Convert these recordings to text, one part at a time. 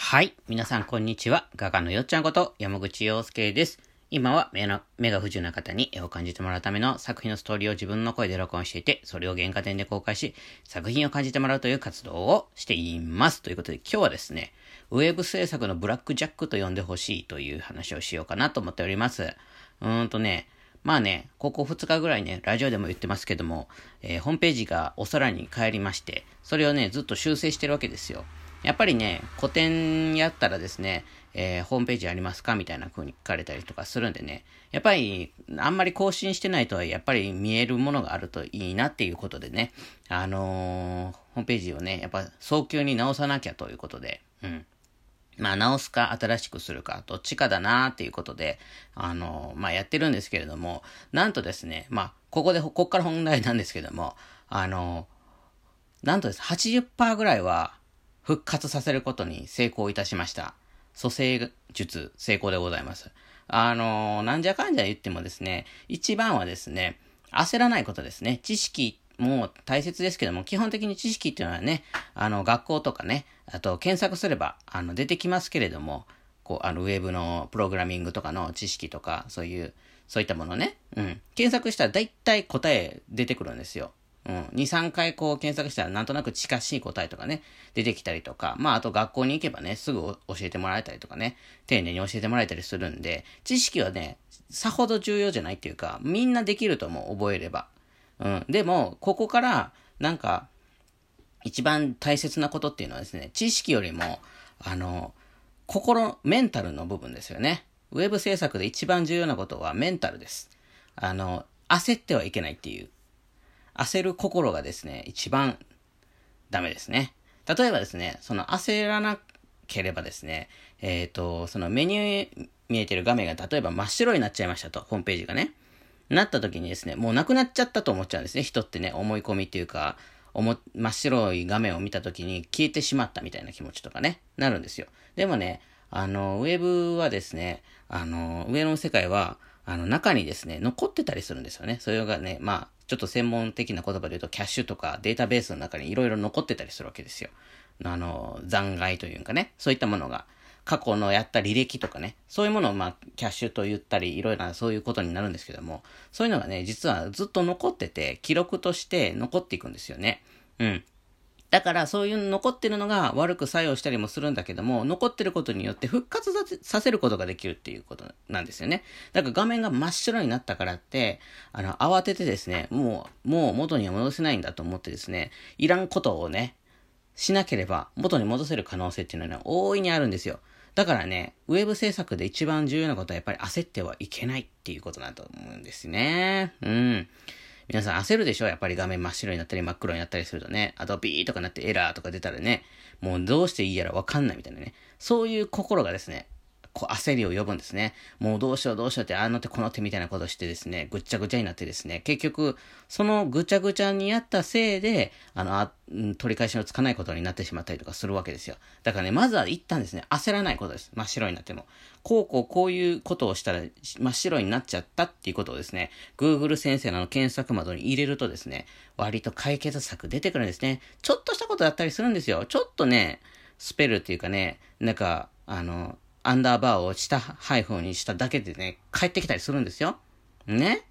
はい。皆さん、こんにちは。画家のよっちゃんこと、山口洋介です。今は目の目が不自由な方に絵を感じてもらうための作品のストーリーを自分の声で録音していて、それを原画展で公開し、作品を感じてもらうという活動をしています。ということで、今日はですね、ウェブ制作のブラックジャックと呼んでほしいという話をしようかなと思っております。うーんとね、まあね、ここ2日ぐらいね、ラジオでも言ってますけども、えーホームページがお空に帰りまして、それをね、ずっと修正してるわけですよ。やっぱりね、古典やったらですね、えーホームページありますかみたいな風に書かれたりとかするんでね、やっぱり、あんまり更新してないとは、やっぱり見えるものがあるといいなっていうことでね、あのーホームページをね、やっぱ早急に直さなきゃということで、うん。まあ、直すか新しくするか、どっちかだなっていうことで、あの、まあ、やってるんですけれども、なんとですね、まあ、ここで、こっから本題なんですけども、あの、なんとです、80%ぐらいは復活させることに成功いたしました。蘇生術成功でございます。あの、なんじゃかんじゃ言ってもですね、一番はですね、焦らないことですね。知識も大切ですけども、基本的に知識っていうのはね、あの、学校とかね、あと検索すれば、あの、出てきますけれども、こう、あの、ウェブのプログラミングとかの知識とか、そういう、そういったものね、うん。検索したら大体答え出てくるんですよ。うん。2、3回こう検索したらなんとなく近しい答えとかね、出てきたりとか、まああと学校に行けばね、すぐ教えてもらえたりとかね、丁寧に教えてもらえたりするんで、知識はね、さほど重要じゃないっていうか、みんなできると思う、覚えれば。うん。でも、ここから、なんか、一番大切なことっていうのはですね、知識よりも、あの、心、メンタルの部分ですよね。ウェブ制作で一番重要なことはメンタルです。あの、焦ってはいけないっていう。焦る心がですね、一番ダメですね。例えばですね、その焦らなければですね、えっ、と、そのメニュー見えてる画面が例えば真っ白になっちゃいましたと、ホームページがね。なった時にですね、もうなくなっちゃったと思っちゃうんですね。人ってね、思い込みっていうか、真っ白い画面を見た時に消えてしまったみたいな気持ちとかね、なるんですよ。でもね、あの、ウェブはですね、あの、上の世界は、あの、中にですね、残ってたりするんですよね。それがね、まあ、ちょっと専門的な言葉で言うと、キャッシュとかデータベースの中にいろいろ残ってたりするわけですよ。あの、残骸というかね、そういったものが。過去のやった履歴とかね、そういうものをまあ、キャッシュと言ったり、いろいろなそういうことになるんですけども、そういうのがね、実はずっと残ってて、記録として残っていくんですよね。うん。だから、そういう残ってるのが悪く作用したりもするんだけども、残ってることによって復活させることができるっていうことなんですよね。だから画面が真っ白になったからって、あの、慌ててですね、もう、もう元には戻せないんだと思ってですね、いらんことをね、しなければ元に戻せる可能性っていうのはね、大いにあるんですよ。だからね、ウェブ制作で一番重要なことはやっぱり焦ってはいけないっていうことだと思うんですね。うん。皆さん焦るでしょ？やっぱり画面真っ白になったり真っ黒になったりするとね。あとピーとかなってエラーとか出たらね、もうどうしていいやらわかんないみたいなね。そういう心がですね、こう焦りを呼ぶんですね。もうどうしようどうしようって、あの手この手みたいなことしてですね、ぐっちゃぐちゃになってですね、結局、そのぐちゃぐちゃにやったせいで、あの、あ取り返しのつかないことになってしまったりとかするわけですよ。だからね、まずは一旦ですね、焦らないことです。真っ白になっても。こうこうこういうことをしたら真っ白になっちゃったっていうことをですね、Google 先生の検索窓に入れるとですね、割と解決策出てくるんですね。ちょっとしたことだったりするんですよ。ちょっとね、スペルっていうかね、なんか、あの、アンダーバーを下ハイフンにしただけでね、帰ってきたりするんですよ。ね？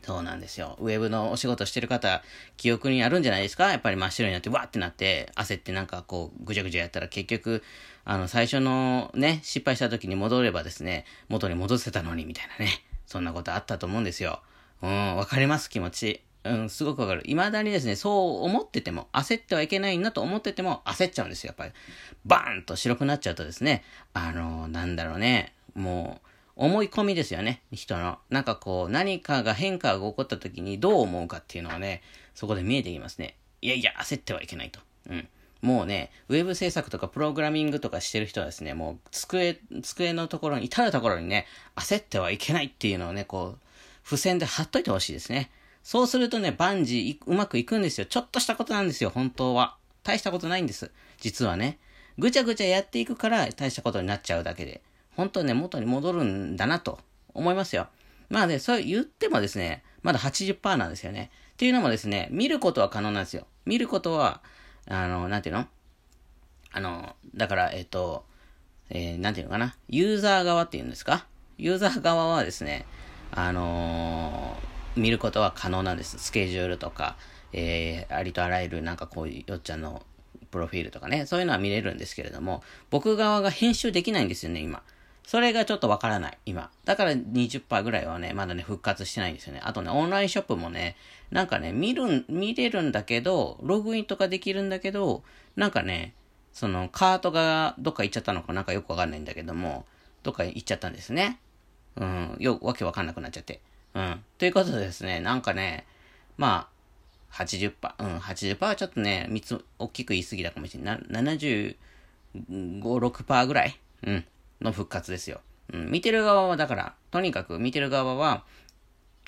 そうなんですよ。ウェブのお仕事してる方、記憶にあるんじゃないですか？やっぱり真っ白になって、わーってなって、焦ってなんかこう、ぐちゃぐちゃやったら結局、あの、最初のね、失敗した時に戻ればですね、元に戻せたのに、みたいなね。そんなことあったと思うんですよ。うん、わかります、気持ち。うん、すごくわかる。未だにですね、そう思ってても、焦ってはいけないなと思ってても、焦っちゃうんですよ、やっぱり。バーンと白くなっちゃうとですね、あの、なんだろうね、もう、思い込みですよね、人の。なんかこう、何かが変化が起こった時にどう思うかっていうのはね、そこで見えてきますね。いやいや、焦ってはいけないと。うん。もうね、ウェブ制作とかプログラミングとかしてる人はですね、もう机、机のところに、至るところにね、焦ってはいけないっていうのをね、こう、付箋で貼っといてほしいですね。そうするとね、万事うまくいくんですよ。ちょっとしたことなんですよ、本当は。大したことないんです。実はね。ぐちゃぐちゃやっていくから大したことになっちゃうだけで。本当はね、元に戻るんだなと思いますよ。まあね、そう言ってもですね、まだ80%なんですよね。っていうのもですね、見ることは可能なんですよ。見ることは、あの、なんていうの？あの、だから、えっ、と、えー、なんていうのかな、ユーザー側っていうんですか？ユーザー側はですね、あのー、見ることは可能なんです。スケジュールとか、えー、ありとあらゆるなんかこういうよっちゃんのプロフィールとかね、そういうのは見れるんですけれども、僕側が編集できないんですよね、今。それがちょっとわからない、今。だから20%ぐらいはね、まだね、復活してないんですよね。あとね、オンラインショップもね、なんかね、見る、見れるんだけど、ログインとかできるんだけど、なんかね、その、カートがどっか行っちゃったのかなんかよくわかんないんだけども、どっか行っちゃったんですね。うん、よ、わけわかんなくなっちゃって。ということでですね、なんかね、まあ、80%、うん、80%はちょっとね、3つ大きく言い過ぎたかもしれない。75、6%ぐらい、うん、の復活ですよ。うん、見てる側は、だから、とにかく見てる側は、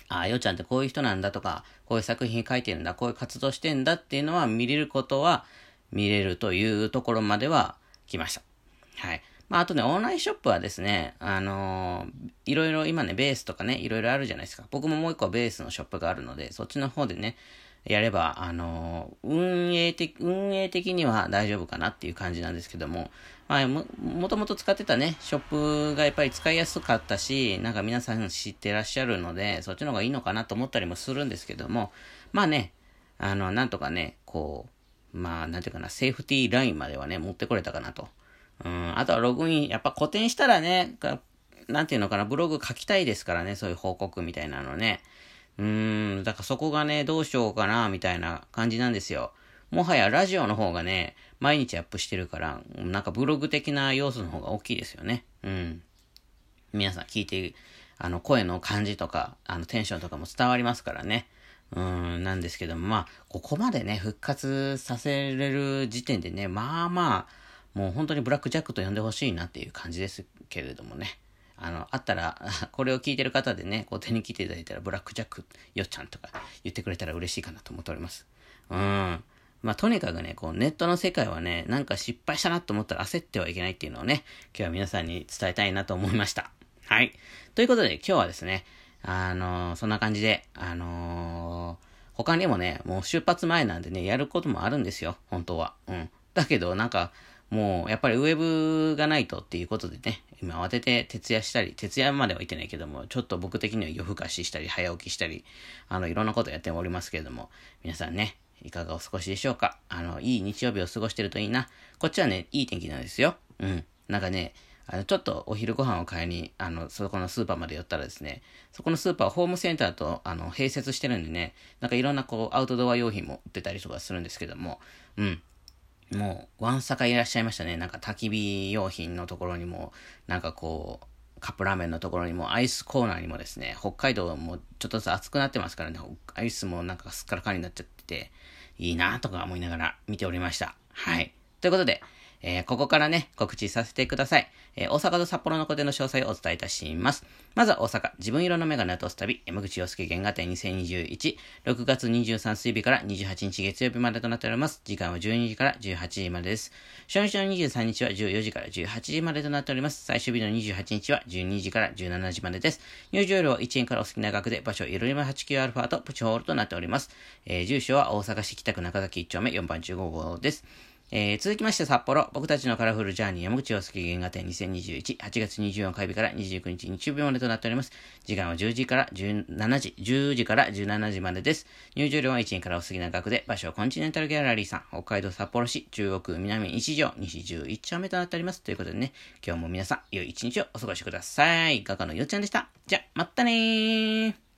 ああ、よちゃんってこういう人なんだとか、こういう作品書いてるんだ、こういう活動してんだっていうのは見れることは見れるというところまでは来ました。はい。まあ、あとね、オンラインショップはですね、あのー、いろいろ今ね、ベースとかね、いろいろあるじゃないですか。僕ももう一個ベースのショップがあるので、そっちの方でね、やれば、あのー、運営的、運営的には大丈夫かなっていう感じなんですけども、まあ、も、もともと使ってたね、ショップがやっぱり使いやすかったし、なんか皆さん知ってらっしゃるので、そっちの方がいいのかなと思ったりもするんですけども、まあね、あの、なんとかね、こう、まあ、なんていうかな、セーフティーラインまではね、持ってこれたかなと。うん、あとはログイン、やっぱ固定したらね、なんていうのかな、ブログ書きたいですからね、そういう報告みたいなのね。うーん、だからそこがね、どうしようかな、みたいな感じなんですよ。もはやラジオの方がね、毎日アップしてるから、なんかブログ的な要素の方が大きいですよね。うん。皆さん聞いて、あの、声の感じとか、あの、テンションとかも伝わりますからね。うん、なんですけども、まあ、ここまでね、復活させれる時点でね、まあまあ、もう本当にブラックジャックと呼んでほしいなっていう感じですけれどもね。あの、あったら、これを聞いてる方でね、こう手に来ていただいたら、ブラックジャックよっちゃんとか言ってくれたら嬉しいかなと思っております。うん。まあ、とにかくね、こう、ネットの世界はね、なんか失敗したなと思ったら焦ってはいけないっていうのをね、今日は皆さんに伝えたいなと思いました。はい。ということで、今日はですね、あのー、そんな感じで、あのー、他にもね、もう出発前なんでね、やることもあるんですよ、本当は。うん。だけど、なんか、もう、やっぱりウェブがないとっていうことでね、今慌てて徹夜したり、徹夜までは行ってないけども、ちょっと僕的には夜更かししたり、早起きしたり、あの、いろんなことやっておりますけれども、皆さんね、いかがお過ごしでしょうか？あの、いい日曜日を過ごしてるといいな。こっちはね、いい天気なんですよ。うん。なんかね、あの、ちょっとお昼ご飯を買いに、あの、そこのスーパーまで寄ったらですね、そこのスーパーホームセンターと、あの、併設してるんでね、なんかいろんなこう、アウトドア用品も売ってたりとかするんですけども、うん。もう、ワンサカいらっしゃいましたね。なんか焚き火用品のところにも、なんかこう、カップラーメンのところにも、アイスコーナーにもですね、北海道もちょっとずつ暑くなってますからね、アイスもなんかすっからかんになっちゃってて、いいなとか思いながら見ておりました。はい。ということで、えー、ここからね、告知させてください。えー、大阪と札幌の個展の詳細をお伝えいたします。まずは大阪、自分色のメガネを落とす旅、山口洋介原画展2021、6月23水日から28日月曜日までとなっております。時間は12時から18時までです。初日の23日は14時から18時までとなっております。最終日の28日は12時から17時までです。入場料は1円からお好きな額で、場所、いろいろ89アルとプチホールとなっております。えー、住所は大阪市北区中崎1丁目4番15号です。えー、続きまして札幌、僕たちのカラフルジャーニー山口洋介原画展2021、8月24火曜日から29日日曜日までとなっております。時間は10時から17時、10時から17時までです。入場料は1円からお好きな額で、場所はコンチネンタルギャラリーさん、北海道札幌市、中央区南一条、西11丁目となっております。ということでね、今日も皆さん、良い一日をお過ごしください。画家のよっちゃんでした。じゃ、まったねー。